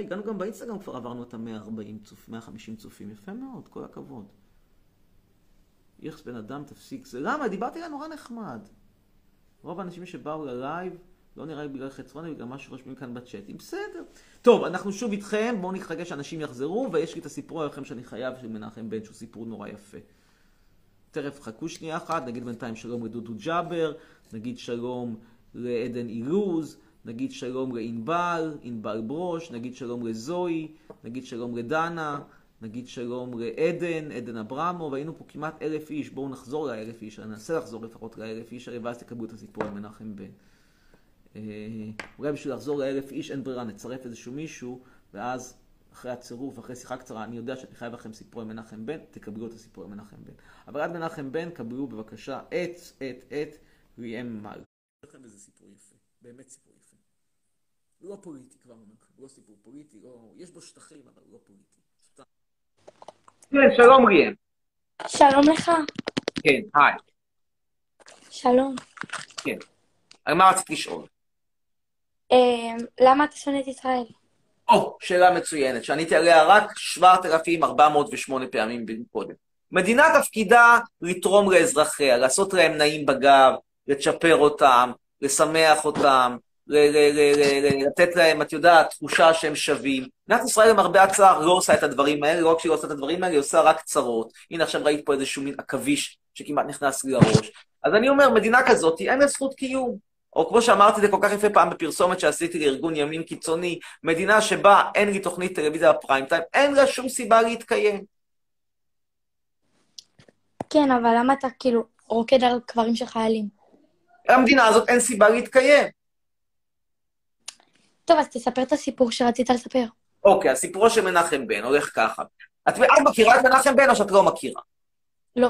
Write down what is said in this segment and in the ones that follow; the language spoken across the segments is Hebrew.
הגענו גם באינסטגרם, כבר עברנו את ה-140 צופים, 150 צופים, יפה מאוד, כל הכבוד. איכס בן אדם תפסיק זה. למה? דיברתי עליה נורא נחמד. רוב האנשים שבאו ללייב, לא נראה לי בגלל חצרוני, בגלל מה שרושמים כאן בצ'אטים. בסדר. טוב, אנחנו שוב איתכם, בואו נחכה שאנשים יחזרו, ויש לי את הסיפור עליכם שאני חייב של מנחם בן, שהוא סיפור נורא יפה. תכף חכו שנייה אחת, נגיד בינתיים שלום לדודו ג'אבר, נגיד שלום לעדן אילוז, נגיד שלום לענבל, ענבל ברוש, נגיד שלום לזוהי, נגיד שלום לדנה, נגיד שלום לעדן, עדן אברמו, והיינו פה כמעט אלף איש, בואו נחזור לאלף איש, אני אנסה לחזור לפחות לאלף איש, ואז תקבלו את הסיפור על מנחם בן. אה, אולי בשביל לחזור לאלף איש אין ברירה, נצרף איזשהו מישהו, ואז אחרי הצירוף, אחרי שיחה קצרה, אני יודע שאני חייב לכם סיפור על מנחם בן, תקבלו את הסיפור על מנחם בן. אבל עד מנחם בן, קבלו בבקשה את, את, את, ראם מל. באמת סיפור. לא פוליטי כבר אומר לכם, לא סיפור פוליטי, לא... יש בו שטחים, אבל לא פוליטי. כן, שלום ראם. שלום לך. כן, היי. שלום. כן. על מה רצית לשאול? אה, למה אתה שונא את ישראל? או, שאלה מצוינת, שעניתי עליה רק 7,408 פעמים קודם. מדינה תפקידה לתרום לאזרחיה, לעשות להם נעים בגב, לצ'פר אותם, לשמח אותם, לתת להם, את יודעת, תחושה שהם שווים. מדינת ישראל, למרבה הצער, לא עושה את הדברים האלה, לא רק שהיא לא עושה את הדברים האלה, היא עושה רק צרות. הנה, עכשיו ראית פה איזשהו מין עכביש שכמעט נכנס לי לראש. אז אני אומר, מדינה כזאת, אין לה זכות קיום. או כמו שאמרתי זה כל כך יפה פעם בפרסומת שעשיתי לארגון ימין קיצוני, מדינה שבה אין לי תוכנית טלוויזיה בפריים טיים, אין לה שום סיבה להתקיים. כן, אבל למה אתה כאילו רוקד על קברים של חיילים? למדינה הזאת אין סיבה להתקיים. טוב, אז תספר את הסיפור שרצית לספר. אוקיי, הסיפורו של מנחם בן הולך ככה. את, את מכירה את מנחם בן או שאת לא מכירה? לא.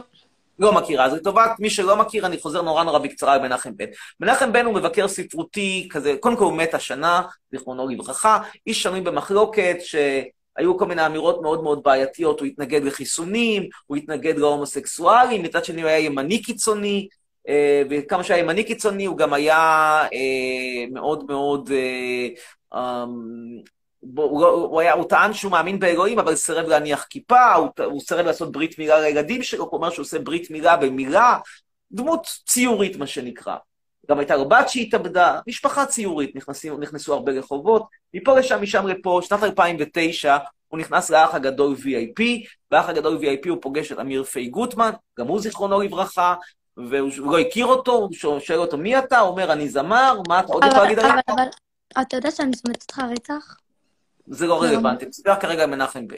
לא מכירה. אז לטובת מי שלא מכיר, אני חוזר נורא נורא בקצרה על מנחם בן. מנחם בן הוא מבקר ספרותי כזה, קודם כל הוא מת השנה, זיכרונו לברכה, איש שנוי במחלוקת, שהיו כל מיני אמירות מאוד מאוד בעייתיות, הוא התנגד לחיסונים, הוא התנגד להומוסקסואלים, מצד שני הוא היה ימני קיצוני, וכמה שהיה ימני קיצוני, הוא גם היה אה, מאוד מאוד... אה, אמ, הוא, היה, הוא טען שהוא מאמין באלוהים, אבל סירב להניח כיפה, הוא, הוא סירב לעשות ברית מילה לילדים שלו, אומר שהוא עושה ברית מילה במילה, דמות ציורית, מה שנקרא. גם הייתה לו בת שהתאבדה, משפחה ציורית, נכנסים, נכנסו הרבה רחובות, מפה לשם, משם לפה, שנת 2009, הוא נכנס לאח הגדול VIP, באח הגדול VIP הוא פוגש את אמיר פי גוטמן, גם הוא זיכרונו לברכה, והוא לא הכיר אותו, הוא שואל אותו מי אתה, הוא אומר אני זמר, מה אתה עוד יכול להגיד עליו? אבל אתה יודע שאני שונאת אותך רצח? זה לא רלוונטי, מסתכל כרגע מנחם בן.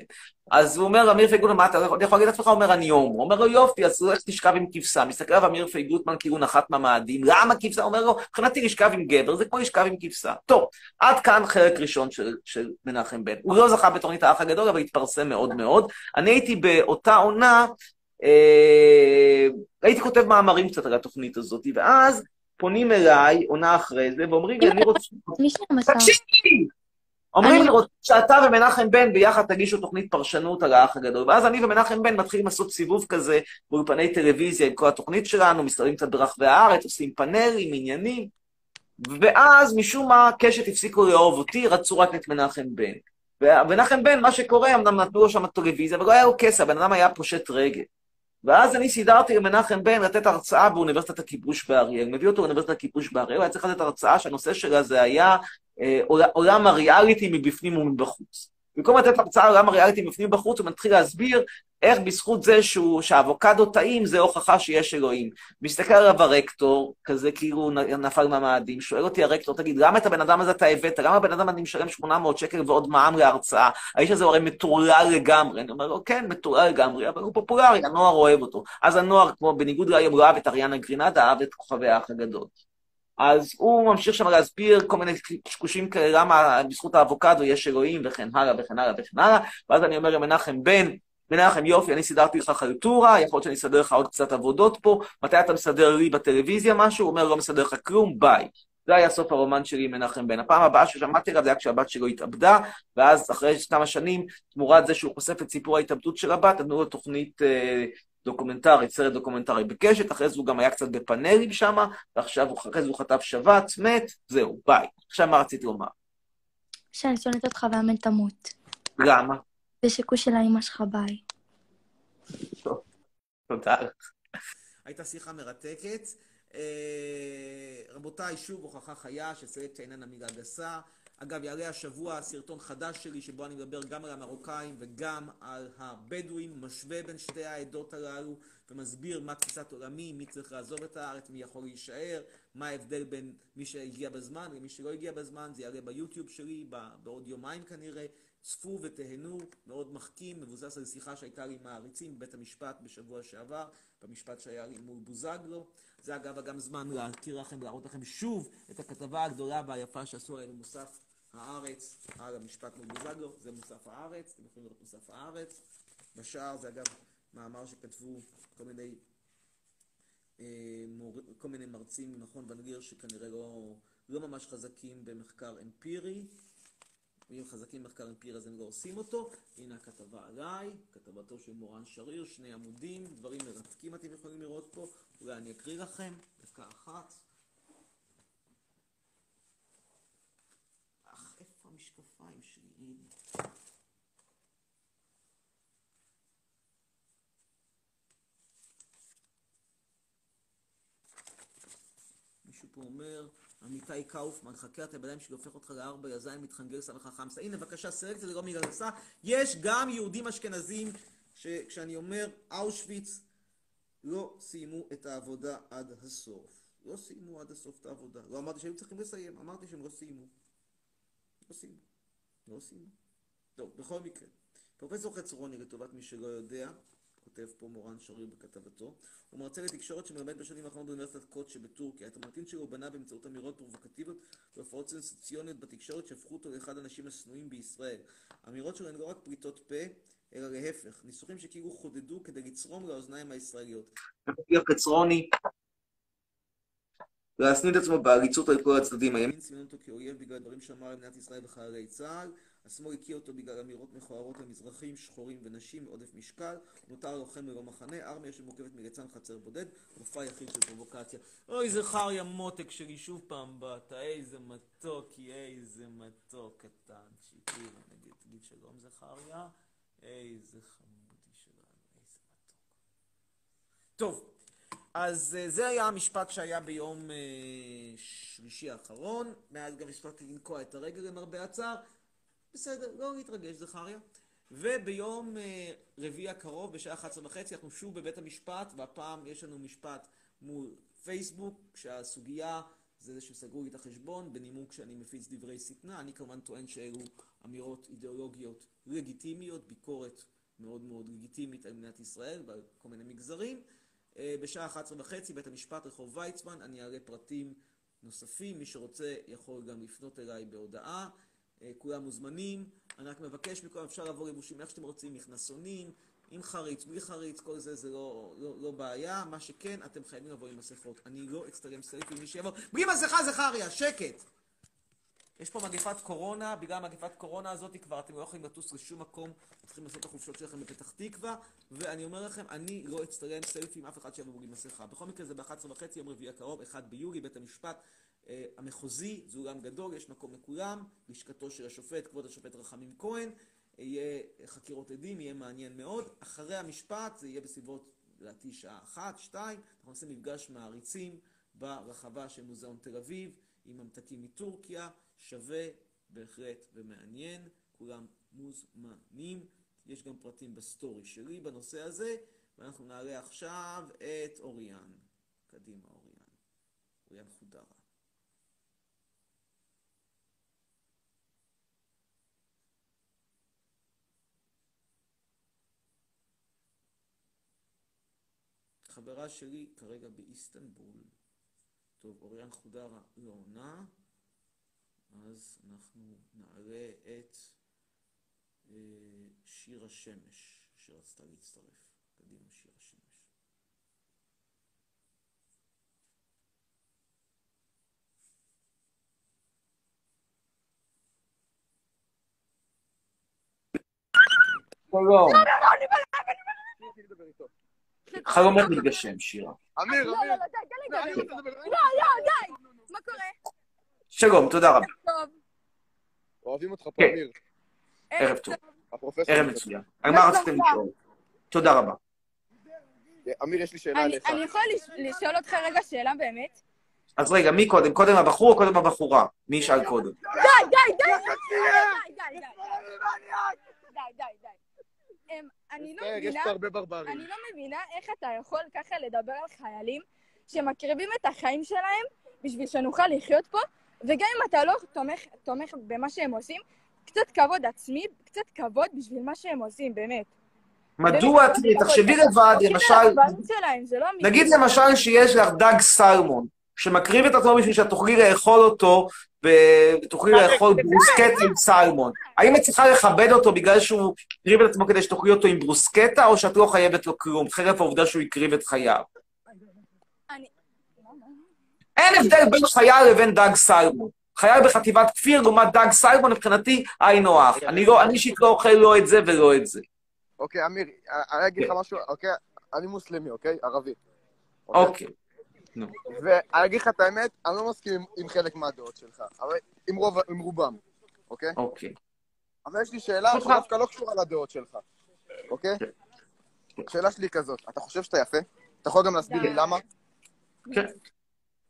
אז הוא אומר, אמיר פייגוטמן, מה אתה יכול להגיד לעצמך? הוא אומר, אני הומו. הוא אומר לו, יופי, אז לך תשכב עם כבשה. מסתכל עליו אמיר פייגוטמן כאילו נחת מהמאדים, למה כבשה? הוא אומר לו, מבחינתי לשכב עם גבר, זה כמו לשכב עם כבשה. טוב, עד כאן חלק ראשון של, של מנחם בן. הוא לא זכה בתוכנית האח הגדול, אבל התפרסם מאוד מאוד. אני הייתי באותה עונה, הייתי כותב מאמרים קצת על התוכנית הזאת, ואז פונים אליי, עונה אחרי זה, ואומרים לי, אני רוצה... תקשיבי! אומרים לי, רוצה שאתה ומנחם בן ביחד תגישו תוכנית פרשנות על האח הגדול. ואז אני ומנחם בן מתחילים לעשות סיבוב כזה באולפני טלוויזיה עם כל התוכנית שלנו, מסתובבים קצת ברחבי הארץ, עושים פאנלים, עניינים. ואז משום מה קשת הפסיקו לאהוב אותי, רצו רק את מנחם בן. ומנחם בן, מה שקורה, אמנם נתנו לו שם טלוויזיה, אבל לא היה לו כסף, הבן אדם היה פושט רגל. ואז אני סידרתי למנחם בן לתת הרצאה באוניברסיטת הכיבוש באריאל. מביא אותו לאוניברסיטת הכיבוש באריאל, הוא היה צריך לתת הרצאה שהנושא שלה זה היה אה, עולם הריאליטי מבפנים ומבחוץ. במקום לתת הרצאה על עולם הריאליטי מבפנים ובחוץ, הוא מתחיל להסביר איך בזכות זה שהוא, שהאבוקדו טעים, זה הוכחה שיש אלוהים. מסתכל עליו הרקטור, כזה כאילו נפל מהמאדים, שואל אותי הרקטור, תגיד, למה את הבן אדם הזה אתה הבאת? למה הבן אדם אני משלם 800 שקל ועוד מע"מ להרצאה? האיש הזה הוא הרי מטורלל לגמרי. אני אומר לו, כן, מטורלל לגמרי, אבל הוא פופולרי, הנוער אוהב אותו. אז הנוער, כמו בניגוד להיום, לא אהב את אריאנה גרינדה, אהב את כוכבי האח הגדול. אז הוא ממשיך שם להסביר כל מיני קשקושים כאלה, למה בזכות האבוקדו יש אלוהים וכן הלאה וכן הלאה וכן הלאה, ואז אני אומר למנחם בן, מנחם יופי, אני סידרתי לך חלטורה, יכול להיות שאני אסדר לך עוד קצת עבודות פה, מתי אתה מסדר לי בטלוויזיה משהו? הוא אומר, לא מסדר לך כלום, ביי. זה היה סוף הרומן שלי עם מנחם בן. הפעם הבאה ששמעתי עליו זה היה כשהבת שלו התאבדה, ואז אחרי כמה שנים, תמורת זה שהוא חושף את סיפור ההתאבדות של הבת, נתנו לו תוכנית אה, דוקומנטרי, סרט דוקומנטרי בקשת, אחרי זה הוא גם היה קצת בפאנלים שם, ועכשיו אחרי זה הוא חטף שבץ, מת, זהו, ביי. עכשיו מה רציתי לומר? שאני שונאת אותך ואמן תמות. למה? זה שיקוי של האמא שלך ביי. תודה לך. הייתה שיחה מרתקת. אה, רבותיי, שוב הוכחה חיה שסלקציה איננה מילה גסה. אגב, יעלה השבוע סרטון חדש שלי, שבו אני מדבר גם על המרוקאים וגם על הבדואים, משווה בין שתי העדות הללו, ומסביר מה תפיסת עולמי, מי צריך לעזוב את הארץ, מי יכול להישאר, מה ההבדל בין מי שהגיע בזמן למי שלא הגיע בזמן, זה יעלה ביוטיוב שלי בעוד יומיים כנראה. צפו ותהנו, מאוד מחכים, מבוסס על שיחה שהייתה לי עם העריצים בבית המשפט בשבוע שעבר, במשפט שהיה לי מול בוזגלו. זה אגב גם זמן להכיר לכם ולהראות לכם שוב את הכתבה הגדולה והיפה שעשו עלינו מוסף הארץ על המשפט מול בוזגלו, זה מוסף הארץ, אתם יכולים לראות מוסף הארץ. בשער זה אגב מאמר שכתבו כל מיני, אה, מור... כל מיני מרצים ממכון ון ליר שכנראה לא, לא ממש חזקים במחקר אמפירי. ואם חזקים במחקר אמפירי אז הם לא עושים אותו. הנה הכתבה עליי, כתבתו של מורן שריר, שני עמודים, דברים מרתקים אתם יכולים לראות פה. אולי אני אקריא לכם, דקה אחת. אך, איפה המשקפיים שלי? מישהו פה אומר, עמיתי קאופמן, חכה את הידיים שלי, הופך אותך לארבע יזיים, מתחנגל סמך חמסה. הנה, בבקשה, סלקציה זה לא גסה. יש גם יהודים אשכנזים, שכשאני אומר אושוויץ, לא סיימו את העבודה עד הסוף. לא סיימו עד הסוף את העבודה. לא אמרתי שהיו צריכים לסיים, אמרתי שהם לא סיימו. לא סיימו. לא סיימו. טוב, בכל מקרה. פרופסור חצרוני, לטובת מי שלא יודע, כותב פה מורן שריר בכתבתו, הוא מרצה לתקשורת שמלמד בשנים האחרונות באוניברסיטת קוט שבטורקיה. את המרטין שלו הוא בנה באמצעות אמירות פרובוקטיביות והופעות סנסציוניות בתקשורת שהפכו אותו לאחד האנשים השנואים בישראל. האמירות שלו הן לא רק פריטות פה, אלא להפך, ניסוחים שכאילו חודדו כדי לצרום לאוזניים הישראליות. חצרוני להשניא את עצמו בעריצות על כל הצדדים. הימין סימן אותו כאויב בגלל דברים שאמר על מדינת ישראל וחיילי צה"ל. השמאל הכיר אותו בגלל אמירות מכוערות למזרחים, שחורים ונשים עודף משקל. נותר לוחם ללא מחנה, ארמיה שמורכבת מליצן חצר בודד, מופע יחיד של פרובוקציה. אוי, זכריה מותק שלי, שוב פעם באת, איזה מתוק, איזה מתוק קטן. שיטי, נגיד, תגיד שלום זכריה. איזה חמודי שלנו, איזה מתוק. טוב. אז זה היה המשפט שהיה ביום שלישי האחרון, מאז גם הספקתי לנקוע את הרגל למרבה הצער. בסדר, לא להתרגש זכריה. וביום רביעי הקרוב, בשעה 11 וחצי, אנחנו שוב בבית המשפט, והפעם יש לנו משפט מול פייסבוק, כשהסוגיה זה זה שסגרו לי את החשבון, בנימוק שאני מפיץ דברי שטנה. אני כמובן טוען שאלו אמירות אידיאולוגיות לגיטימיות, ביקורת מאוד מאוד לגיטימית על מדינת ישראל ועל כל מיני מגזרים. בשעה 11 וחצי, בית המשפט רחוב ויצמן, אני אעלה פרטים נוספים, מי שרוצה יכול גם לפנות אליי בהודעה, כולם מוזמנים, אני רק מבקש מכולם, אפשר לבוא לבושים איך שאתם רוצים, מכנסונים, עם חריץ, בלי חריץ, כל זה זה לא, לא, לא בעיה, מה שכן, אתם חייבים לבוא עם מסכות, אני לא אצטלם סלפי, מי שיבוא, בלי מסכה זכריה, שקט! יש פה מגפת קורונה, בגלל מגפת קורונה הזאת כבר אתם לא יכולים לטוס לשום מקום, צריכים לעשות את החופשות שלכם בפתח תקווה, ואני אומר לכם, אני לא אצטלם סלפי עם אף אחד שיבוא בלי מסכה. בכל מקרה זה ב-11 וחצי, יום רביעי הקרוב, 1 ביולי, בית המשפט אה, המחוזי, זה אולם גדול, יש מקום לכולם, לשכתו של השופט, כבוד השופט רחמים כהן, יהיה חקירות עדים, יהיה מעניין מאוד. אחרי המשפט, זה יהיה בסביבות, לדעתי, שעה אחת, שתיים, אנחנו נעשה מפגש מעריצים ברחבה של מוזיאון תל אביב, עם ממתקים מטורקיה, שווה, בהחלט ומעניין, כולם מוזמנים. יש גם פרטים בסטורי שלי בנושא הזה, ואנחנו נעלה עכשיו את אוריאן. קדימה אוריאן. אוריאן חודרה. חברה שלי כרגע באיסטנבול. טוב, אוריאן חודרה לא עונה. אז אנחנו נעלה את אה, שיר השמש שרצתה להצטרף. קדימה, שיר השמש. שלום. לא, לא, לא, אני מדבר איתו. חלומך מתגשם, שירה. אמיר, אמיר. לא, לא, די, תן לי לדבר. לא, לא, די. מה קורה? שלום, תודה רבה. או, אוהבים אותך פה, כן. אמיר. ערב טוב. ערב מצוין. על מה רציתם לשאול? תודה רבה. אמיר, יש לי שאלה אליך. אני יכולה לש- לשאול אותך רגע שאלה באמת? אז רגע, מי קודם? קודם הבחור או קודם הבחורה? מי ישאל קודם? די, די, די. די, די, די. אמ, אני לא מצטער, יש מבינה, פה הרבה ברברים. אני לא מבינה איך אתה יכול ככה לדבר על חיילים שמקריבים את החיים שלהם בשביל שנוכל לחיות פה, וגם אם אתה לא תומך, תומך במה שהם עושים, קצת כבוד עצמי, קצת כבוד בשביל מה שהם עושים, באמת. מדוע, תראי, כבוד. תחשבי לבד, לא למשל, לא. נגיד למשל שיש לך דג סלמון, שמקריב את עצמו בשביל שאת תוכלי לאכול אותו, ותוכלי לאכול ברוסקטה עם סלמון. האם את צריכה לכבד אותו בגלל שהוא הקריב את עצמו כדי שתאכלי אותו עם ברוסקטה, או שאת לא חייבת לו כלום, חרף העובדה שהוא הקריב את חייו? אני... אין הבדל בין חייל לבין דג סלמון. חייל בחטיבת כפיר לעומת דג סלמון, מבחינתי היינו הך. אני לא, אני אישית לא אוכל לא את זה ולא את זה. אוקיי, אמיר, אני אגיד לך כן. משהו, אוקיי? אני מוסלמי, אוקיי? ערבי. אוקיי. ואני אגיד לך את האמת, אני לא מסכים עם- עם חלק מהדעות שלך, אבל עם רוב- עם רובם, אוקיי? אוקיי. אבל יש לי שאלה שדווקא לא קשורה לדעות שלך, אוקיי? כן. השאלה שלי היא כזאת, אתה חושב שאתה יפה? אתה יכול גם להסביר לי די. למה? כן.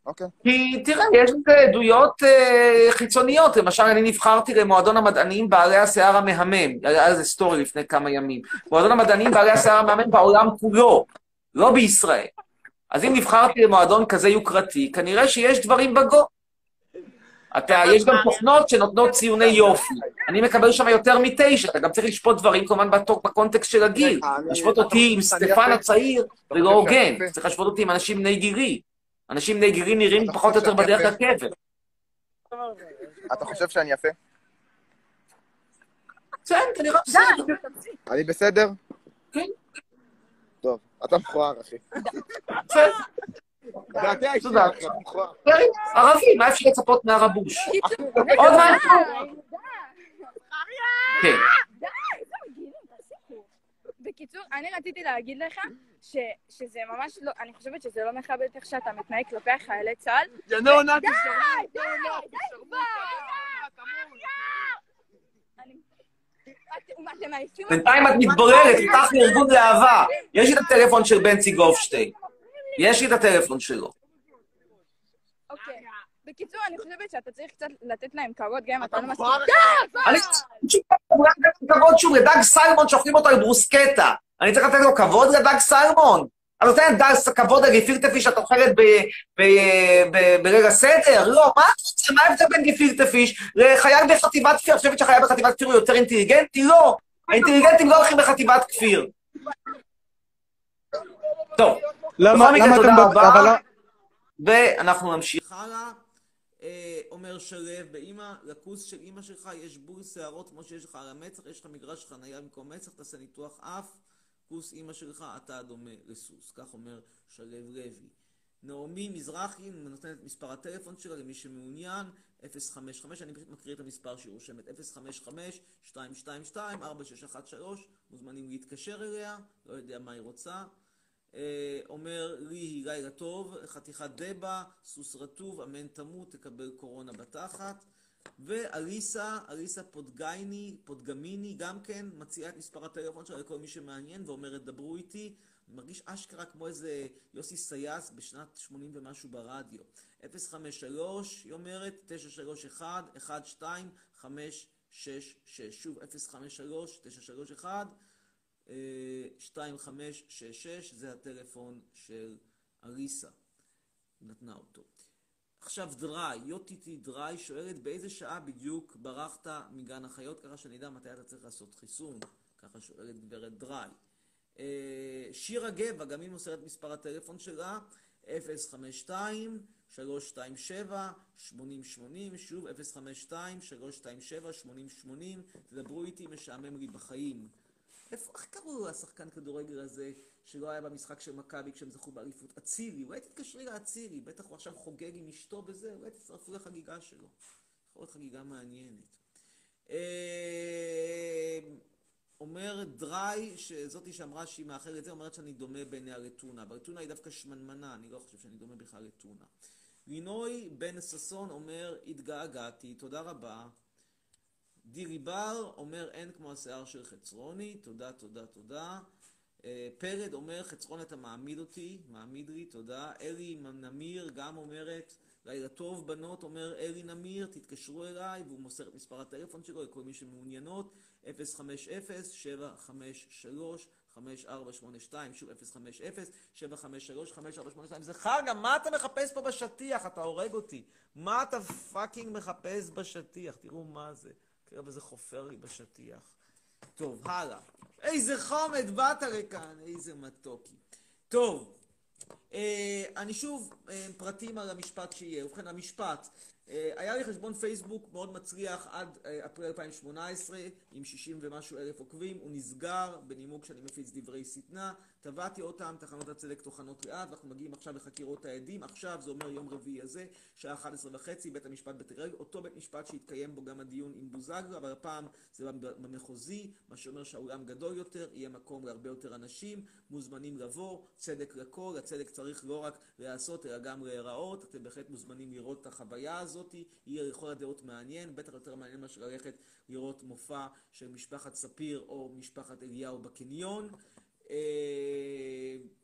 אוקיי. כי תראה, יש לזה עדויות אה, חיצוניות. למשל, אני נבחרתי למועדון המדענים בעלי השיער המהמם. היה איזה סטורי לפני כמה ימים. מועדון המדענים בעלי השיער המהמם בעולם כולו, לא בישראל. אז אם נבחרתי למועדון כזה יוקרתי, כנראה שיש דברים בגו. אתה, יש גם תוכנות שנותנות ציוני יופי. אני מקבל שם יותר מתשע, אתה גם צריך לשפוט דברים כמובן בקונטקסט של הגיל. אני- לשפוט אותי עם אני סטפן. הצעיר זה לא חושב שאני הוגן. יפה? צריך להשוות אותי עם אנשים בני גילי. אנשים בני גילי נראים פחות או יותר בדרך? לקבר. אתה חושב שאני יפה? כן, כנראה בסדר. אני בסדר? כן. טוב, אתה מכוער, אחי. בסדר. דעתי האישית. אתה מכוער. ערבי, מה אפשר לצפות מהרבוש? עוד? די, כן. בקיצור, אני רציתי להגיד לך ש, שזה ממש לא, אני חושבת שזה לא מכבד איך שאתה מתנהג כלפי חיילי צה"ל. יא ניאו-נאצי, די, די, די כבר. אני- את- אתם עייפים אותי. בינתיים את מתבוללת, איתך לארגון להבה. יש לי את הטלפון של בנצי גופשטיין. יש לי את הטלפון שלו. אוקיי. בקיצור, אני חושבת שאתה צריך קצת לתת להם כבוד, גם אם אתה לא מסכים. אני צריך לתת כבוד שוב לדג סלמון שאוכלים אותו על ברוסקטה. אני צריך לתת לו כבוד לדג סלמון. אני נותן דג כבוד לגפילטה פיש שאת אוכלת ב- ב- ב- בליל הסדר? לא, מה את רוצה? מה ההבדל בין גפילטה פיש לחייל בחטיבת כפיר? את חושבת שחייל בחטיבת כפיר הוא יותר אינטליגנטי? לא. האינטליגנטים לא הולכים לחטיבת כפיר. טוב, למה, אתם... אבל ואנחנו נמשיך הלאה. אה, אומר שלו, באמא, לכוס של אמא שלך יש בול שערות כמו שיש לך על המצח, יש לך מגרש חנייה במקום מצח, תעשה ניתוח אף, כוס אמא שלך, אתה דומה לסוס. כך אומר שלו לוי. נעמי מזרחי נותנת מספר הטלפון שלה למי שמעוניין, 055, אני פשוט מקריא את המספר שהיא רושמת, 055-222-4613, מוזמנים להתקשר אליה, לא יודע מה היא רוצה. אה, אומר לי לילה טוב, חתיכת דבה, סוס רטוב, אמן תמות, תקבל קורונה בתחת. ואליסה, אליסה פודגייני, פודגמיני, גם כן, מציעה את מספר הטלפון שלה לכל מי שמעניין ואומרת, דברו איתי. אני מרגיש אשכרה כמו איזה יוסי סייס בשנת 80 ומשהו ברדיו. 053, היא אומרת, 931, 12566. שוב, 053, 931, 2566, זה הטלפון של אליסה, נתנה אותו. עכשיו דריי, יוטיטי דריי שואלת באיזה שעה בדיוק ברחת מגן החיות, ככה שאני אדע מתי אתה צריך לעשות חיסון, ככה שואלת גברת דריי. אה, שירה גבע, גם היא מוסרת מספר הטלפון שלה, 052 327 8080, שוב 052 327 8080, תדברו איתי, משעמם לי בחיים. איפה, איך קראו השחקן כדורגל הזה, שלא היה במשחק של מכבי כשהם זכו באליפות? אצילי, אולי תתקשרי לאצילי, בטח הוא עכשיו חוגג עם אשתו בזה, אולי תצטרפו לחגיגה שלו. יכול להיות חגיגה מעניינת. אה, אומר דריי, שזאתי שאמרה שהיא מאחרת זה, אומרת שאני דומה בעיניה לטונה. אבל טונה היא דווקא שמנמנה, אני לא חושב שאני דומה בכלל לטונה. לינוי בן ששון אומר, התגעגעתי, תודה רבה. דירי בר אומר אין כמו השיער של חצרוני, תודה, תודה, תודה. אה, פרד אומר חצרון אתה מעמיד אותי, מעמיד לי, תודה. אלי נמיר גם אומרת לילה טוב בנות, אומר אלי נמיר, תתקשרו אליי, והוא מוסר את מספר הטלפון שלו לכל מי שמעוניינות, 050-753-5482, שוב 050-753-5482, זה חרגם, מה אתה מחפש פה בשטיח? אתה הורג אותי. מה אתה fucking מחפש בשטיח? תראו מה זה. תראה וזה חופר לי בשטיח. טוב, הלאה. איזה חומד, באת לכאן, איזה מתוקי. טוב, אה, אני שוב, אה, פרטים על המשפט שיהיה. ובכן, המשפט. אה, היה לי חשבון פייסבוק מאוד מצליח עד אה, אפריל 2018 עם 60 ומשהו אלף עוקבים, הוא נסגר בנימוק שאני מפיץ דברי שטנה, תבעתי אותם, תחנות הצדק טוחנות לאט, ואנחנו מגיעים עכשיו לחקירות העדים, עכשיו זה אומר יום רביעי הזה, שעה 11 וחצי, בית המשפט אביב, אותו בית משפט שהתקיים בו גם הדיון עם בוזגלו, אבל הפעם זה במחוזי, מה שאומר שהאולם גדול יותר, יהיה מקום להרבה יותר אנשים, מוזמנים לבוא, צדק לכל, הצדק צריך לא רק להיעשות אלא גם להיראות, אתם בהחלט מוזמנים לראות את החוויה הזאת, יהיה לכל הדעות מעניין, בטח יותר מעניין מאשר ללכת לראות מופע של משפחת ספיר או משפחת אליהו בקניון.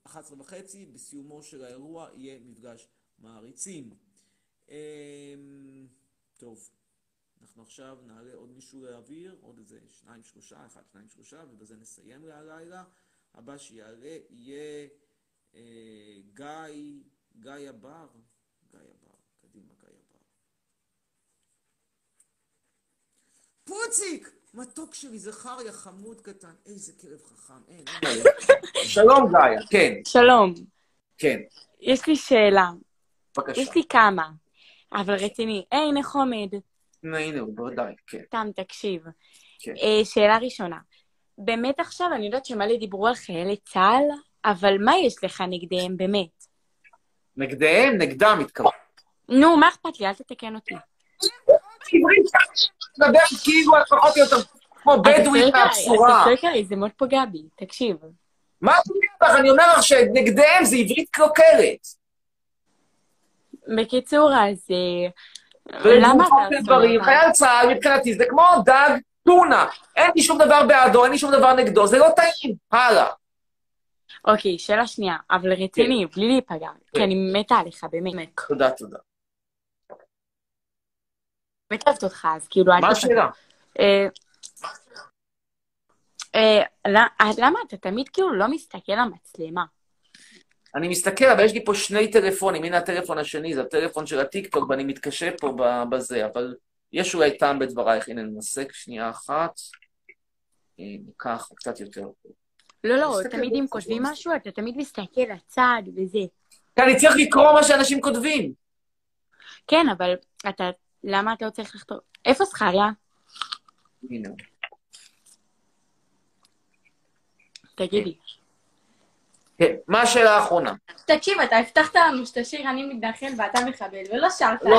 11 אה, וחצי, בסיומו של האירוע יהיה מפגש מעריצים. אה, טוב, אנחנו עכשיו נעלה עוד מישהו לאוויר, עוד איזה שניים שלושה, אחד שניים שלושה, ובזה נסיים להלילה. הבא שיעלה יהיה אה, גיא, גיא הבר, גיא הבר, קדימה גיא הבר. פוציק! מתוק שלי, זכריה חמוד קטן, איזה כלב חכם, אין, אין. שלום, גאיה, כן. שלום. כן. יש לי שאלה. בבקשה. יש לי כמה, אבל רציני. היי, הנה חומד. הנה הוא, בוודאי, כן. תם, תקשיב. כן. אה, שאלה ראשונה. באמת עכשיו, אני יודעת שמלא דיברו על חיילי צה"ל, אבל מה יש לך נגדיהם באמת? נגדיהם? נגדם התכוון. נו, מה אכפת לי? אל תתקן אותי. מדבר כאילו את פחות או יותר כמו בדואי מהפזורה. אתה צועק עליי, זה מאוד פוגע בי, תקשיב. מה פוגע לך? אני אומר לך שנגדיהם זה עברית קלוקלת. בקיצור, אז אה, למה אתה... חייל צה"ל מבחינתי זה כמו דג טונה. אין לי שום דבר בעדו, אין לי שום דבר נגדו, זה לא טעים. הלאה. אוקיי, שאלה שנייה, אבל רציני, בלי להיפגע, כי אני מתה עליך, באמת. תודה, תודה. באמת אוהבת אותך, אז כאילו... מה השאלה? אה, אה, למה אתה תמיד כאילו לא מסתכל למצלמה? אני מסתכל, אבל יש לי פה שני טלפונים, הנה הטלפון השני, זה הטלפון של הטיקטוק, ואני מתקשה פה בזה, אבל יש אולי טעם בדברייך. הנה, ננסה שנייה אחת. ניקח קצת יותר. לא, לא, תמיד אם כותבים משהו, אתה תמיד מסתכל לצד וזה. כי אני צריך לקרוא מה שאנשים כותבים. כן, אבל אתה למה אתה לא צריך לכתוב? איפה זכריה? הנה. תגידי. כן, מה השאלה האחרונה? תקשיב, אתה הבטחת לנו שתשאיר אני מתנחל ואתה מחבל, ולא שרת. לא,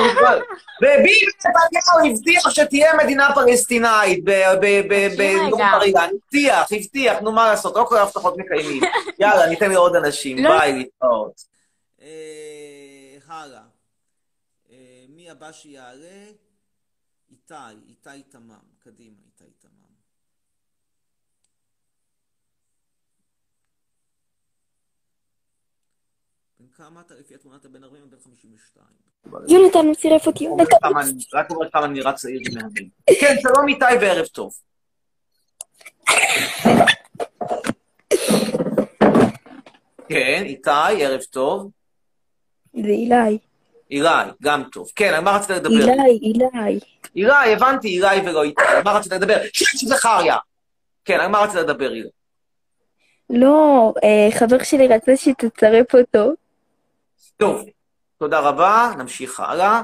וביבי נתניהו הבטיח שתהיה מדינה פלסטינאית בנאום בר אילן. הבטיח, הבטיח, נו מה לעשות, לא כל ההבטחות מקיימים. יאללה, ניתן לעוד אנשים, לא. ביי, להתראות. אה, הלאה. מי הבא שיעלה? איתי, איתי תמם. קדימה, איתי תמם. בן כמה אתה לפי תמונת הבן 40 ובן 52? יונתן, הוא צירף אותי. רק אומר כמה נראה צעיר ומהמם. כן, שלום איתי וערב טוב. כן, איתי, ערב טוב. זה אילי. אילי, גם טוב. כן, על מה רצית לדבר? אילי, אילי. אילי, הבנתי, אילי ולא איתי. על מה רצית לדבר? שיש זכריה. כן, על מה רצית לדבר, אילי? לא, אה, חבר שלי רצה שתצרף אותו. טוב, תודה רבה, נמשיך הלאה.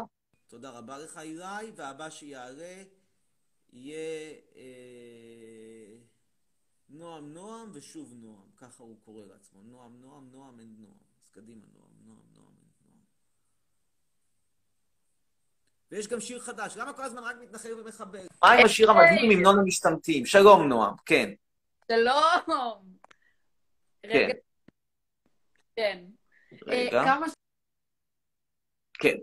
תודה רבה לך, אילי, והבא שיעלה יהיה אה, נועם נועם ושוב נועם. ככה הוא קורא לעצמו. נועם נועם, נועם אין נועם. אז קדימה, נועם. ויש גם שיר חדש. למה כל הזמן רק מתנחל ומחבל? מה עם השיר המדהים עם נון המשתמטים? שלום, נועם, כן. שלום. כן. כן. רגע. כמה כן,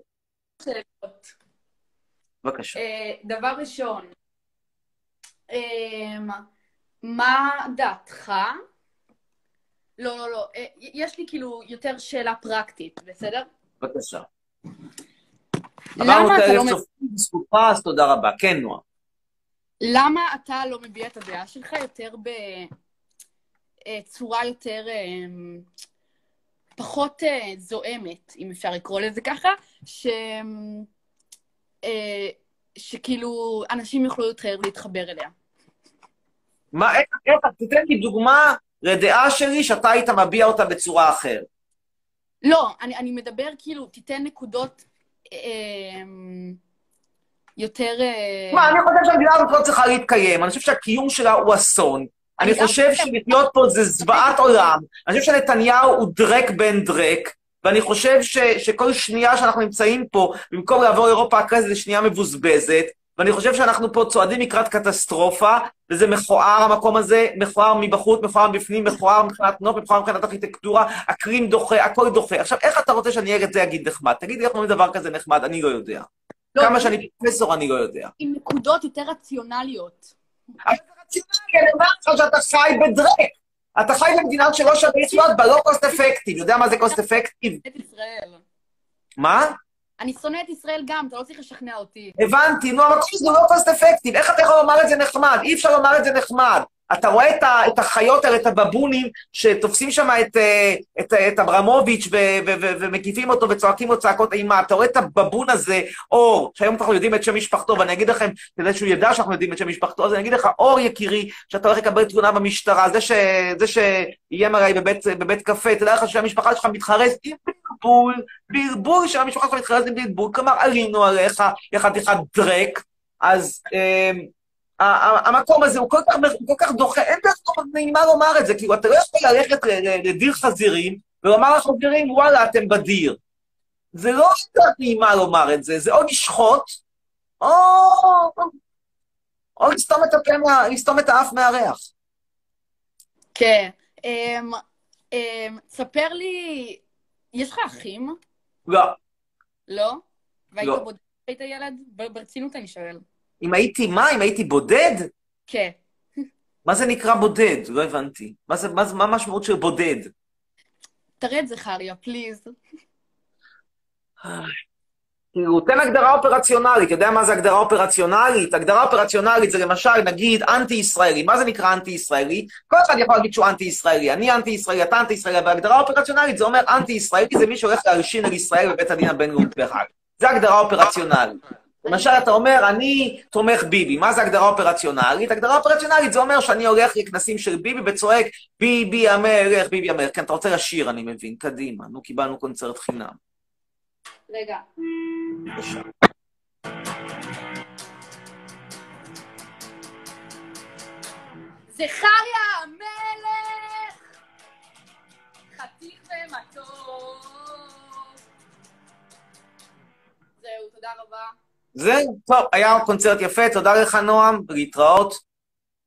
שאלות. בבקשה. אה, דבר ראשון, אמ, מה דעתך? לא, לא, לא. אה, יש לי כאילו יותר שאלה פרקטית, בסדר? בבקשה. למה אתה לא צופים, בזכותך, אז תודה רבה. כן, נועה. למה אתה לא מביע את הדעה שלך יותר בצורה יותר אמ, פחות אה, זועמת, אם אפשר לקרוא לזה ככה, ש... אה, שכאילו אנשים יוכלו יותר להתחבר אליה. מה, איך, איך, תיתן לי דוגמה לדעה שלי שאתה היית מביע אותה בצורה אחרת. לא, אני, אני מדבר כאילו, תיתן נקודות יותר... אה, מה, אני חושב שהמדינה הזאת לא צריכה להתקיים, אני חושב שהקיום שלה הוא אסון. אני חושב שלחיות פה זה זוועת עולם. אני חושב שנתניהו הוא דרק בן דרק, ואני חושב ש, שכל שנייה שאנחנו נמצאים פה, במקום לעבור אירופה אחרי זה, זה שנייה מבוזבזת, ואני חושב שאנחנו פה צועדים לקראת קטסטרופה, וזה מכוער המקום הזה, מכוער מבחוץ, מכוער מבפנים, מכוער מבחינת נוף, מכוער מבחינת ארכיטקטורה, אקרים דוחה, הכל דוחה. עכשיו, איך אתה רוצה שאני את זה אגיד נחמד? תגיד לי איך אומרים דבר כזה נחמד, אני לא יודע. לא, כמה שאני פרופסור, אני לא יודע. עם נקודות יותר רציונליות. אבל זה רציונלי, אני אומר לך שאתה חי בדרק. אתה חי במדינה שלא שווה לחיות בה, לא קוסט אפקטיב. יודע מה זה קוסט אפקטיב? מה? אני שונא את ישראל גם, אתה לא צריך לשכנע אותי. הבנתי, נו, הזה הוא לא קוסט אפקטיב. איך אתה יכול לומר את זה נחמד? אי אפשר לומר את זה נחמד. אתה רואה את, ה, את החיות האלה, את הבבונים, שתופסים שם את, אה, את, את אברמוביץ' ו, ו, ו, ומקיפים אותו וצועקים לו צעקות אימה. אתה רואה את הבבון הזה, אור, שהיום אנחנו יודעים את שם משפחתו, ואני אגיד לכם, כדי שהוא ידע שאנחנו יודעים את שם משפחתו, אז אני אגיד לך, אור יקירי, שאתה הולך לקבל תלונה במשטרה, זה, זה שאיים עליי בבית, בבית קפה, תדע לך שהמשפחה שלך מתחרז עם בלבול, בלבול שהמשפחה שלך מתחרז עם בלבול, כלומר, עלינו עליך, יא חתיכת דרק, אז... ה- המקום הזה הוא כל כך, דוחה, אין דרך נעימה לומר את זה, כאילו, אתה לא יכול ללכת לדיר חזירים ולומר לחברים, וואלה, אתם בדיר. זה לא דרך נעימה לומר את זה, זה או לשחוט, או... או לסתום את מה- לסתום את האף מהריח. כן. אמ, אמ, תספר לי, יש לך אחים? לא. לא? והיית לא. בודד כשהיית ילד? ברצינות אני שואל. אם הייתי מה? אם הייתי בודד? כן. מה זה נקרא בודד? לא הבנתי. מה זה, מה, זה- מה המשמעות של בודד? תראה את זכריה, פליז. כאילו, תן הגדרה אופרציונלית. יודע מה זה הגדרה אופרציונלית? הגדרה אופרציונלית זה למשל, נגיד, אנטי-ישראלי. מה זה נקרא אנטי-ישראלי? כל אחד יכול להגיד שהוא אנטי-ישראלי. אני אנטי-ישראלי, אתה אנטי-ישראלי, אבל הגדרה אופרציונלית זה אומר אנטי-ישראלי זה מי שהולך להלשין על ישראל בבית הדין הבינלאומי בהאג. זה הגדרה אופרציונלית. למשל, אתה אומר, אני תומך ביבי. מה זה הגדרה אופרציונלית? הגדרה אופרציונלית זה אומר שאני הולך לכנסים של ביבי וצועק, ביבי המלך, ביבי המלך. כן, אתה רוצה לשיר, אני מבין. קדימה. נו, קיבלנו קונצרט חינם. רגע. זכריה המלך! חתיך ומתוק. זהו, תודה רבה. זהו, טוב, היה קונצרט יפה, תודה לך נועם, להתראות.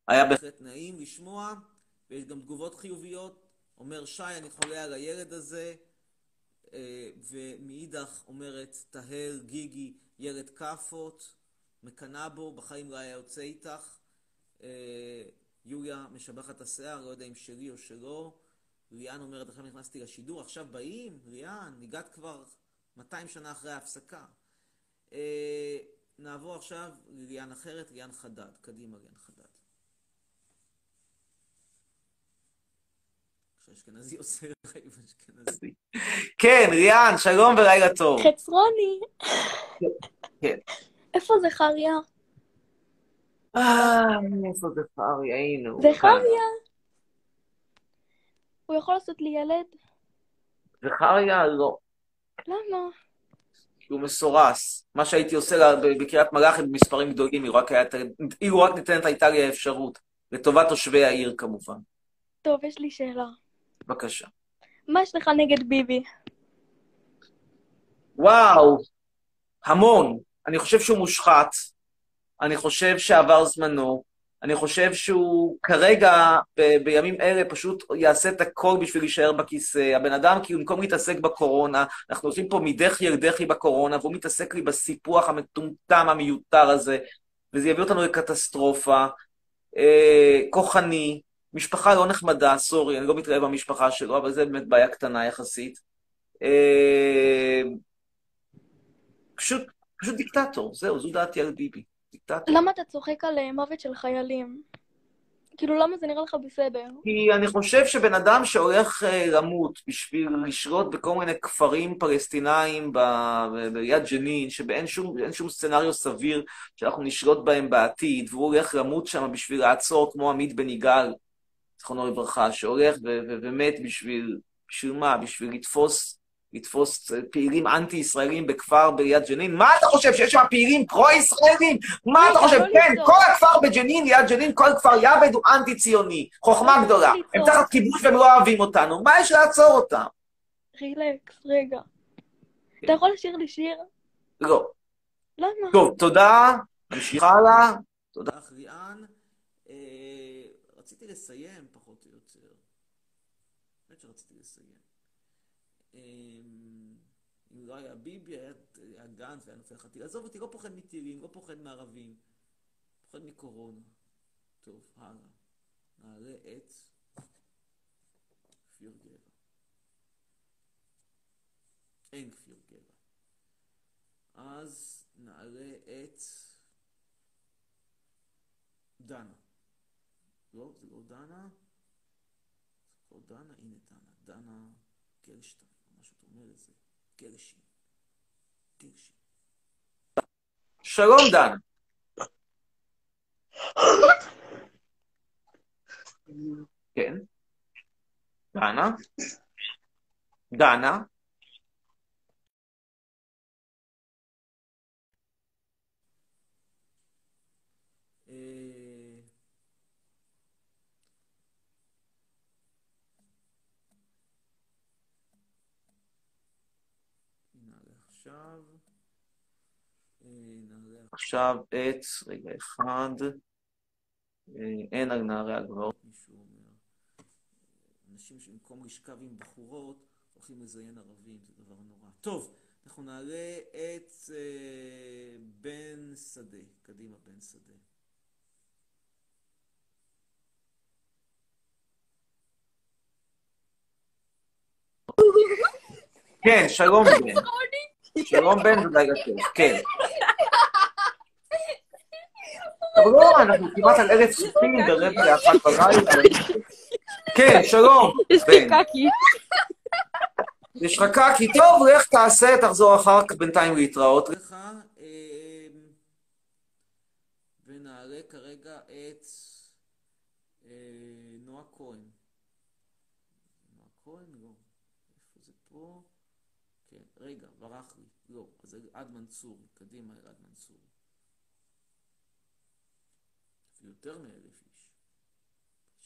היה בהחלט נעים לשמוע, ויש גם תגובות חיוביות. אומר שי, אני חולה על הילד הזה, ומאידך אומרת תהל גיגי, ילד כאפות, מקנאה בו, בחיים לא היה יוצא איתך. אה, יוליה משבחת את השיער, לא יודע אם שלי או שלו. ליאן אומרת, עכשיו נכנסתי לשידור, עכשיו באים? ליאן, הגעת כבר 200 שנה אחרי ההפסקה. אה, נעבור עכשיו לליאן אחרת, ליאן חדד. קדימה, ליאן חדד. כשאשכנזי עושה רעים אשכנזי. כן, ליאן, שלום ולילה טוב. חצרוני. כן. איפה זכריה? אה, איפה זכריה? היינו. זכריה. הוא יכול לעשות לי ילד? זכריה, לא. למה? כי הוא מסורס. מה שהייתי עושה לה ב- בקריית מלאכי במספרים גדולים, אילו רק, היה, אילו רק ניתנת הייתה לי האפשרות. לטובת תושבי העיר, כמובן. טוב, יש לי שאלה. בבקשה. מה יש לך נגד ביבי? וואו, המון. אני חושב שהוא מושחת, אני חושב שעבר זמנו, אני חושב שהוא כרגע, ב- בימים אלה, פשוט יעשה את הכל בשביל להישאר בכיסא. הבן אדם, כאילו, במקום להתעסק בקורונה, אנחנו הולכים פה מדחי אל דחי בקורונה, והוא מתעסק לי בסיפוח המטומטם, המיותר הזה, וזה יביא אותנו לקטסטרופה. אה, כוחני, משפחה לא נחמדה, סורי, אני לא מתראה במשפחה שלו, אבל זה באמת בעיה קטנה יחסית. אה, פשוט, פשוט דיקטטור, זהו, זו דעתי על ביבי. דיקטטור. למה אתה צוחק על אה, מוות של חיילים? כאילו, למה זה נראה לך בסדר? כי אני חושב שבן אדם שהולך אה, למות בשביל לשלוט בכל מיני כפרים פלסטינאים ב- ביד ג'נין, שבאין שום, שום סצנריו סביר שאנחנו נשלוט בהם בעתיד, והוא הולך למות שם בשביל לעצור כמו עמית בן יגאל, זיכרונו לברכה, שהולך ומת בשביל, בשביל מה? בשביל לתפוס, לתפוס פעילים אנטי-ישראלים בכפר ביד ג'נין? מה אתה חושב, שיש שם פעילים פרו-ישראלים? מה אתה חושב? כן. כל הכפר בג'נין, ליד ג'נין, כל כפר יעבד הוא אנטי-ציוני. חוכמה גדולה. הם תחת כיבוש והם לא אוהבים אותנו. מה יש לעצור אותם? רילקס, רגע. אתה יכול לשיר לי שיר? לא. למה? טוב, תודה. נמשיך הלאה. תודה, אחריאן. רציתי לסיים, פחות או יותר. באמת שרציתי לסיים. אה, אם לא היה ביבי, היה גנץ והיה נופל לך. עזוב אותי, לא פוחד מטילים, לא פוחד מערבים. פוחד מקורונה. טוב, הלאה. נעלה את כפיר גבע. אין כפיר גבע. אז נעלה את דנה. לא, זה לא דנה. זה לא דנה, הנה דנה. דנה גלשטיין, מה שאתה אומר את זה. גלשין. גלשין. שלום, דנה. כן. דנה? דנה? אה, נעלה עכשיו, אה, נעלה עכשיו את, רגע אחד, אה, אין על נערי הגבעות, מישהו אומר, אנשים שבמקום לשכב עם בחורות, הולכים לזיין ערבים, זה דבר נורא. טוב, אנחנו נעלה את אה, בן שדה, קדימה בן שדה. כן, שלום בן. שלום בן, זה לילה טוב, כן. לא, אנחנו כמעט על אלף צופים ברבע לאחת בלילה. כן, שלום, יש לי. קקי. יש לך קקי, טוב, לך תעשה, תחזור אחר כך בינתיים להתראות לך. אמ, ונעלה כרגע את אה, נועה כהן. נועה כהן? לא. איפה זה פה? כן, רגע, ברח לי. לא, אז אלעד מנצור. קדימה, אלעד מנצור. יותר מאלף איש.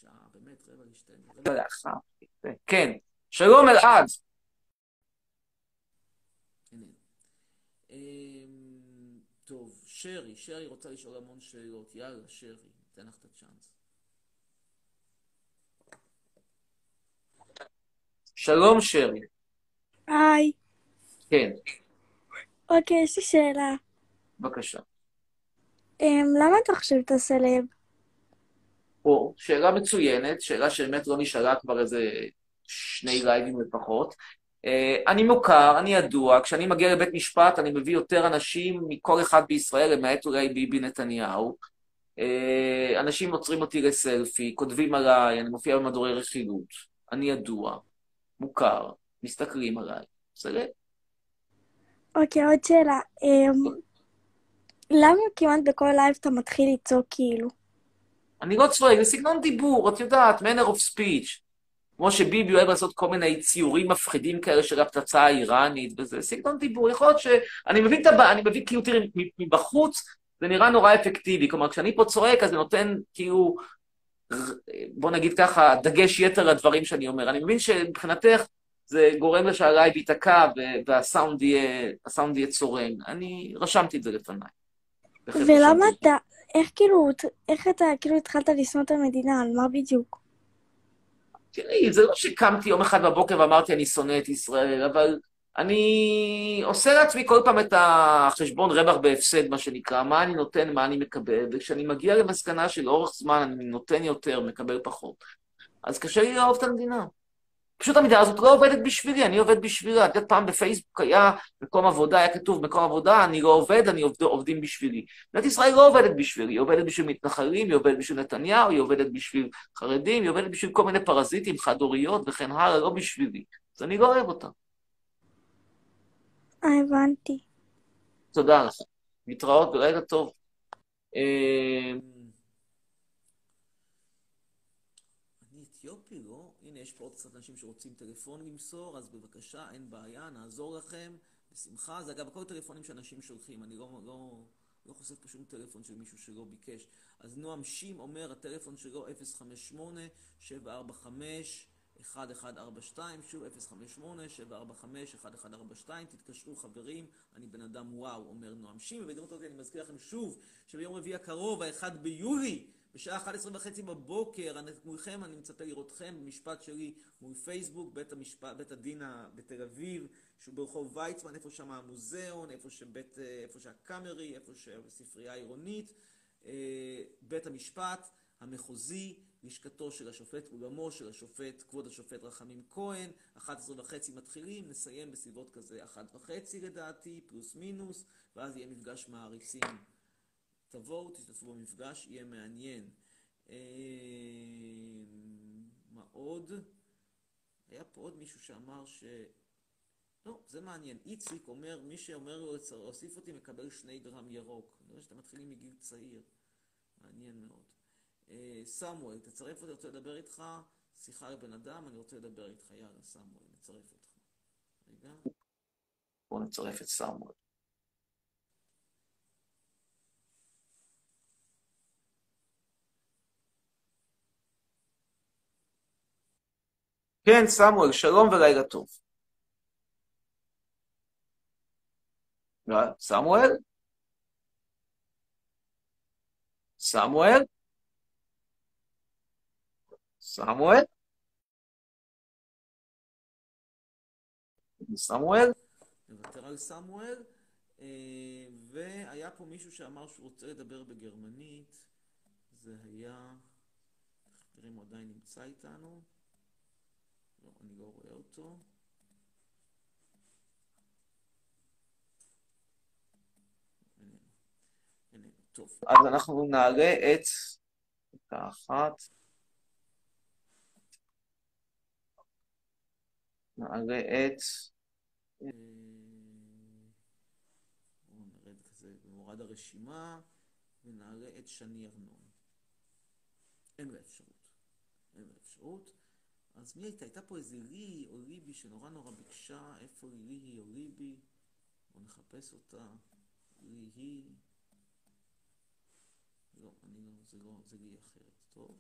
שעה, באמת, רבע לשתיים. רבע לאחת. כן, שלום אלעד. הנה. אמ, טוב, שרי, שרי רוצה לשאול המון שאלות. יאללה, שרי, ניתן לך את הצ'אנס. שלום, שרי. היי. כן, אוקיי, יש לי שאלה. בבקשה. אמ, למה אתה חושב שאתה סלב? פה, שאלה מצוינת, שאלה שבאמת לא נשאלה כבר איזה שני לייבים לפחות. אה, אני מוכר, אני ידוע, כשאני מגיע לבית משפט אני מביא יותר אנשים מכל אחד בישראל, למעט אולי ביבי נתניהו. אה, אנשים עוצרים אותי לסלפי, כותבים עליי, אני מופיע במדורי רכילות. אני ידוע, מוכר, מסתכלים עליי. בסדר? אוקיי, עוד שאלה. למה כמעט בכל live אתה מתחיל לצעוק כאילו? אני לא צועק, זה סגנון דיבור, את יודעת, manner of speech. כמו שביבי אוהב לעשות כל מיני ציורים מפחידים כאלה של הפצצה האיראנית, וזה סגנון דיבור. יכול להיות שאני מבין את הבעיה, אני מבין, כאילו, תראי, מבחוץ זה נראה נורא אפקטיבי. כלומר, כשאני פה צועק, אז זה נותן, כאילו, בוא נגיד ככה, דגש יתר לדברים שאני אומר. אני מבין שמבחינתך זה גורם לשהלייב ייתקע והסאונד יהיה, יהיה צורם. אני רשמתי את זה לפניי. ולמה. אתה, איך כאילו, איך אתה כאילו התחלת לשנוא את המדינה? על מה בדיוק? תראי, זה לא שקמתי יום אחד בבוקר ואמרתי, אני שונא את ישראל, אבל אני עושה לעצמי כל פעם את החשבון רווח בהפסד, מה שנקרא, מה אני נותן, מה אני מקבל, וכשאני מגיע למסקנה של אורך זמן אני נותן יותר, מקבל פחות. אז קשה לי לאהוב את המדינה. פשוט המדינה הזאת לא עובדת בשבילי, אני עובד בשבילה. את יודעת, פעם בפייסבוק היה מקום עבודה, היה כתוב מקום עבודה, אני לא עובד, אני עובד, עובדים בשבילי. מדינת ישראל לא עובדת בשבילי, היא עובדת בשביל מתנחלים, היא עובדת בשביל נתניהו, היא עובדת בשביל חרדים, היא עובדת בשביל כל מיני פרזיטים, חד-הוריות וכן הלאה, לא בשבילי. אז אני לא אוהב אותה. אה, הבנתי. תודה לך. להתראות ולילה טוב. אה, אני אתיופי, לא? הנה, יש פה עוד קצת אנשים שרוצים טלפון למסור, אז בבקשה, אין בעיה, נעזור לכם, בשמחה. זה אגב, הכל טלפונים שאנשים שולחים, אני לא, לא, לא חושף פה שום טלפון של מישהו שלא ביקש. אז נועם שים אומר, הטלפון שלו 058-745-1142, שוב 058-745-1142, תתקשרו חברים, אני בן אדם וואו, אומר נועם שים, ובהזדמנות הזאת אני מזכיר לכם שוב, שביום רביעי הקרוב, ה-1 ביולי, בשעה 11 וחצי בבוקר, מולכם, אני מצפה לראותכם במשפט שלי מול פייסבוק, בית, המשפט, בית הדין בתל אביב, שהוא ברחוב ויצמן, איפה שם המוזיאון, איפה, שבית, איפה שהקאמרי, איפה שהספרייה העירונית, בית המשפט המחוזי, לשכתו של השופט, אולמו של השופט, כבוד השופט רחמים כהן, 11 וחצי מתחילים, נסיים בסביבות כזה 1 וחצי לדעתי, פלוס מינוס, ואז יהיה מפגש מעריצים. תבואו, תשתתפו במפגש, יהיה מעניין. מה עוד? היה פה עוד מישהו שאמר ש... לא, זה מעניין. איציק אומר, מי שאומר לו להוסיף אותי מקבל שני גרם ירוק. אני רואה שאתם מתחילים מגיל צעיר. מעניין מאוד. סמואל, תצרף אותי, רוצה לדבר איתך. שיחה לבן אדם, אני רוצה לדבר איתך. יאללה, סמואל, נצרף אותך. רגע. בואו נצרף את סמואל. כן, סמואל, שלום ולילה טוב. סמואל? סמואל? סמואל? סמואל? נוותר על סמואל. והיה פה מישהו שאמר שהוא רוצה לדבר בגרמנית. זה היה... נראה אם הוא עדיין נמצא איתנו. לא, אני לא רואה אותו. טוב, אז אנחנו נעלה את האחת. נעלה את... נרד כזה במורד הרשימה, ונעלה את שני ארנון. אין לה אפשרות. אין לה אפשרות. אז מי הייתה? הייתה פה איזה לי או ליבי שנורא נורא ביקשה, איפה לי היא או ליבי? בואו נחפש אותה. לי היא... לא, אני לא, זה לא, זה לי אחרת. טוב.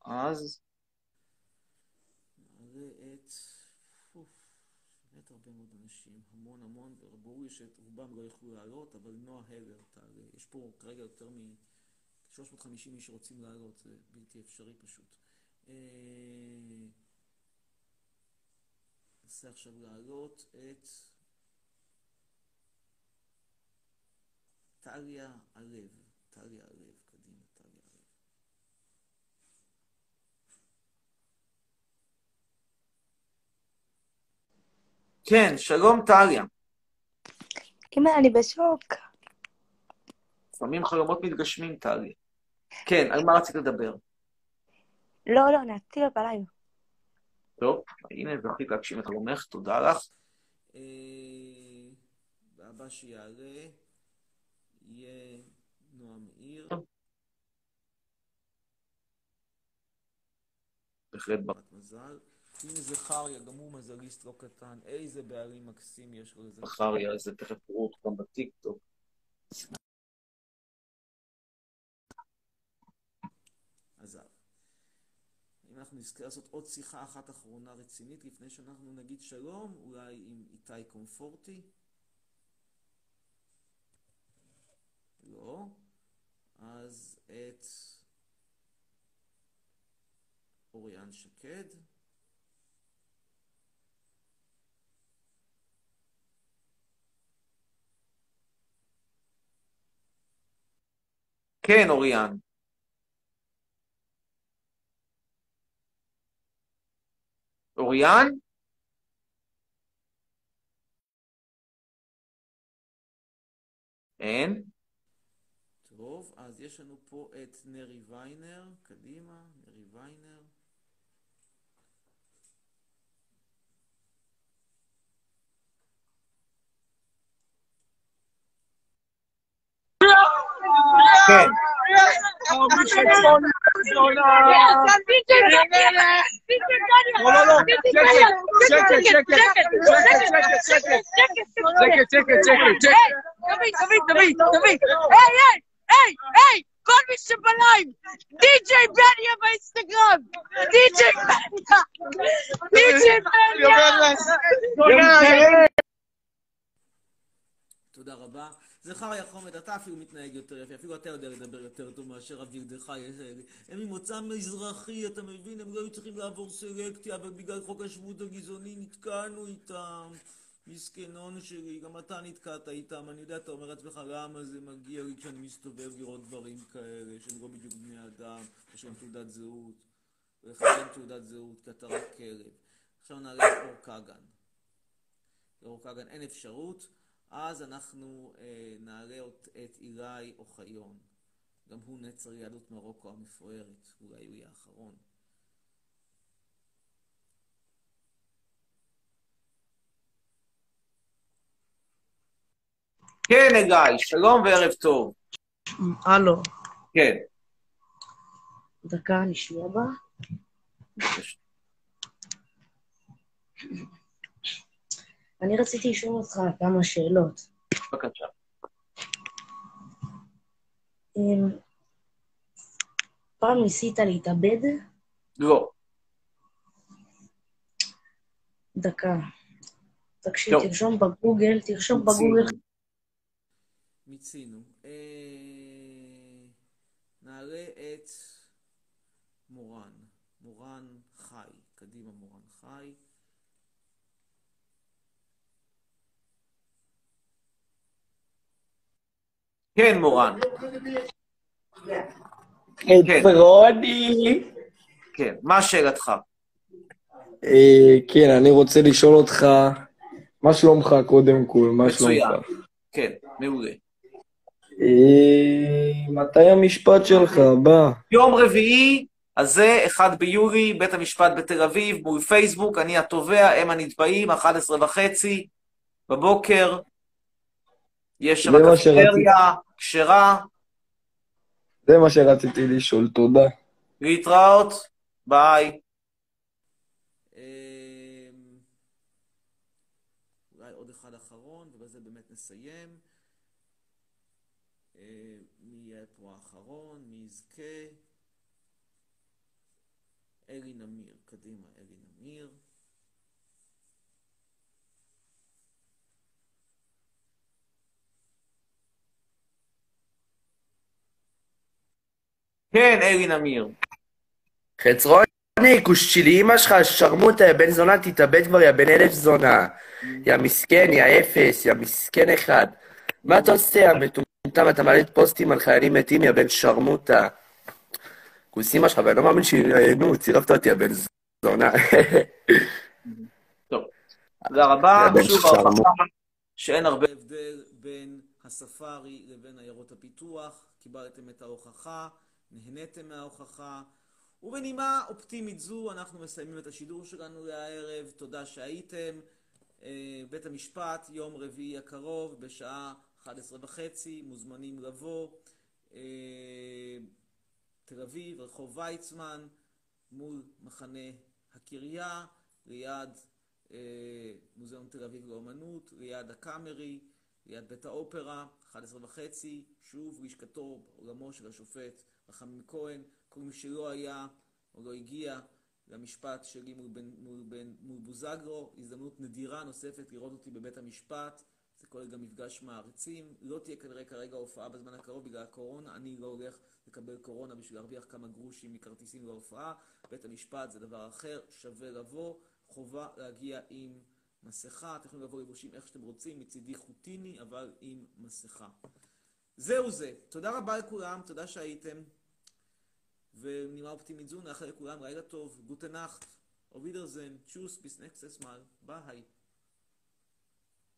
אז נעלה את... באמת הרבה מאוד אנשים, המון המון, וברור לי שרובם לא יוכלו לעלות, אבל נועה הלר תעלה. יש פה כרגע יותר מ... 350 איש שרוצים לעלות, זה בלתי אפשרי פשוט. ננסה עכשיו לעלות את טליה הלב. טליה הלב, קדימה, טליה הלב. כן, שלום טליה. אמא, אני בשוק. לפעמים חלומות מתגשמים, טלי. כן, על מה רצית לדבר? לא, לא, נעציל בלילה. טוב, הנה, זכית להגשים את חלומך, תודה לך. והבא שיעלה יהיה נועם מאיר. בהחלט בת מזל. הנה זכריה, גם הוא מזליסט לא קטן. איזה בעלים מקסים יש לו לזכריה, זה תכף תראו אותו גם בטיקטוק. אנחנו נזכה לעשות עוד שיחה אחת אחרונה רצינית לפני שאנחנו נגיד שלום, אולי עם איתי קומפורטי. לא. אז את אוריאן שקד. כן, אוריאן. אוריאן? אין? טוב, אז יש לנו פה את נרי ויינר, קדימה, נרי ויינר. היי, כל מי שבלייב, די.ג'יי בניה באינסטגרם, די.ג'יי בניה, די.ג'יי בניה. תודה רבה. זכר יחומד, אתה אפילו מתנהג יותר יפה, אפילו אתה יודע לדבר יותר טוב מאשר אביגדך. הם ממוצא מזרחי, אתה מבין? הם לא היו צריכים לעבור סלקציה, אבל בגלל חוק השבות הגזעוני נתקענו איתם. מסכנון שלי, גם אתה נתקעת איתם, אני יודע, אתה אומר לעצמך, למה זה מגיע לי כשאני מסתובב לראות דברים כאלה, שהם לא בדיוק בני אדם, יש להם תעודת זהות. לך אין תעודת זהות, כי אתה רק כלב. עכשיו נעלה את אור כגן. לאור כגן אין אפשרות. אז אנחנו אה, נעלה את, את אילי אוחיון. גם הוא נצר יהדות מרוקו המפוארת, אולי הוא יהיה האחרון. כן, אגאי, שלום וערב טוב. הלו, כן. דקה, נשמע בה. אני רציתי לשאול אותך כמה שאלות. בבקשה. אמ, פעם ניסית להתאבד? לא. דקה. תקשיב, טוב. תרשום בגוגל, תרשום מיצינו. בגוגל. מיצינו. אה, נעלה את מורן. מורן חי. קדימה, מורן חי. כן, מורן. את רוני. כן. מה שאלתך? אה, כן, אני רוצה לשאול אותך, מה שלומך קודם כל? מה. שלומך? כן, מעולה. אה, מתי המשפט שלך הבא? יום רביעי הזה, 1 ביולי, בית המשפט בתל אביב, מול פייסבוק, אני התובע, הם הנתבעים, 11 וחצי בבוקר. יש שרציתי. קפטריה, כשרה, זה מה שרציתי לשאול, תודה. להתראות, ביי. אמ, אולי עוד אחד אחרון, ובזה באמת נסיים. אה, מי יהיה פה האחרון? מי יזכה? אלי נמיר, קדימה, אלי נמיר. כן, אלי נמיר. חצרוני, כוש שלי אמא שלך, שרמוטה, יא בן זונה, תתאבד כבר, יא בן אלף זונה. יא מסכן, יא אפס, יא מסכן אחד. מה אתה עושה, יא מטומטם? אתה מעלה פוסטים על חיילים מתים, יא בן שרמוטה. כוס אמא שלך, ואני לא מאמין שראיינו, צירפת אותי, יא בן זונה. תודה רבה. שוב. ההוכחה שאין הרבה הבדל בין הספארי לבין עיירות הפיתוח. קיבלתם את ההוכחה, נהניתם מההוכחה. ובנימה אופטימית זו אנחנו מסיימים את השידור שלנו לערב. תודה שהייתם. אה, בית המשפט, יום רביעי הקרוב, בשעה 11 וחצי, מוזמנים לבוא. אה, תל אביב, רחוב ויצמן, מול מחנה הקריה, ליד אה, מוזיאון תל אביב לאומנות, ליד הקאמרי, ליד בית האופרה, 11 וחצי, שוב לשכתו, עולמו של השופט רחמים כהן, כל מי שלא היה או לא הגיע למשפט שלי מול, בן, מול, בן, מול בוזגלו, הזדמנות נדירה נוספת לראות אותי בבית המשפט, זה כולל גם מפגש מעריצים, לא תהיה כנראה כרגע הופעה בזמן הקרוב בגלל הקורונה, אני לא הולך לקבל קורונה בשביל להרוויח כמה גרושים מכרטיסים להופעה, בית המשפט זה דבר אחר, שווה לבוא, חובה להגיע עם מסכה, אתם יכולים לבוא לבושים איך שאתם רוצים, מצידי חוטיני, אבל עם מסכה. זהו זה. תודה רבה לכולם, תודה שהייתם. ונימה אופטימית זו, נאחל לכולם לילה טוב, גוטה נאכט, אובידרזן, צ'וס, ביס נקסטס מאל, ביי.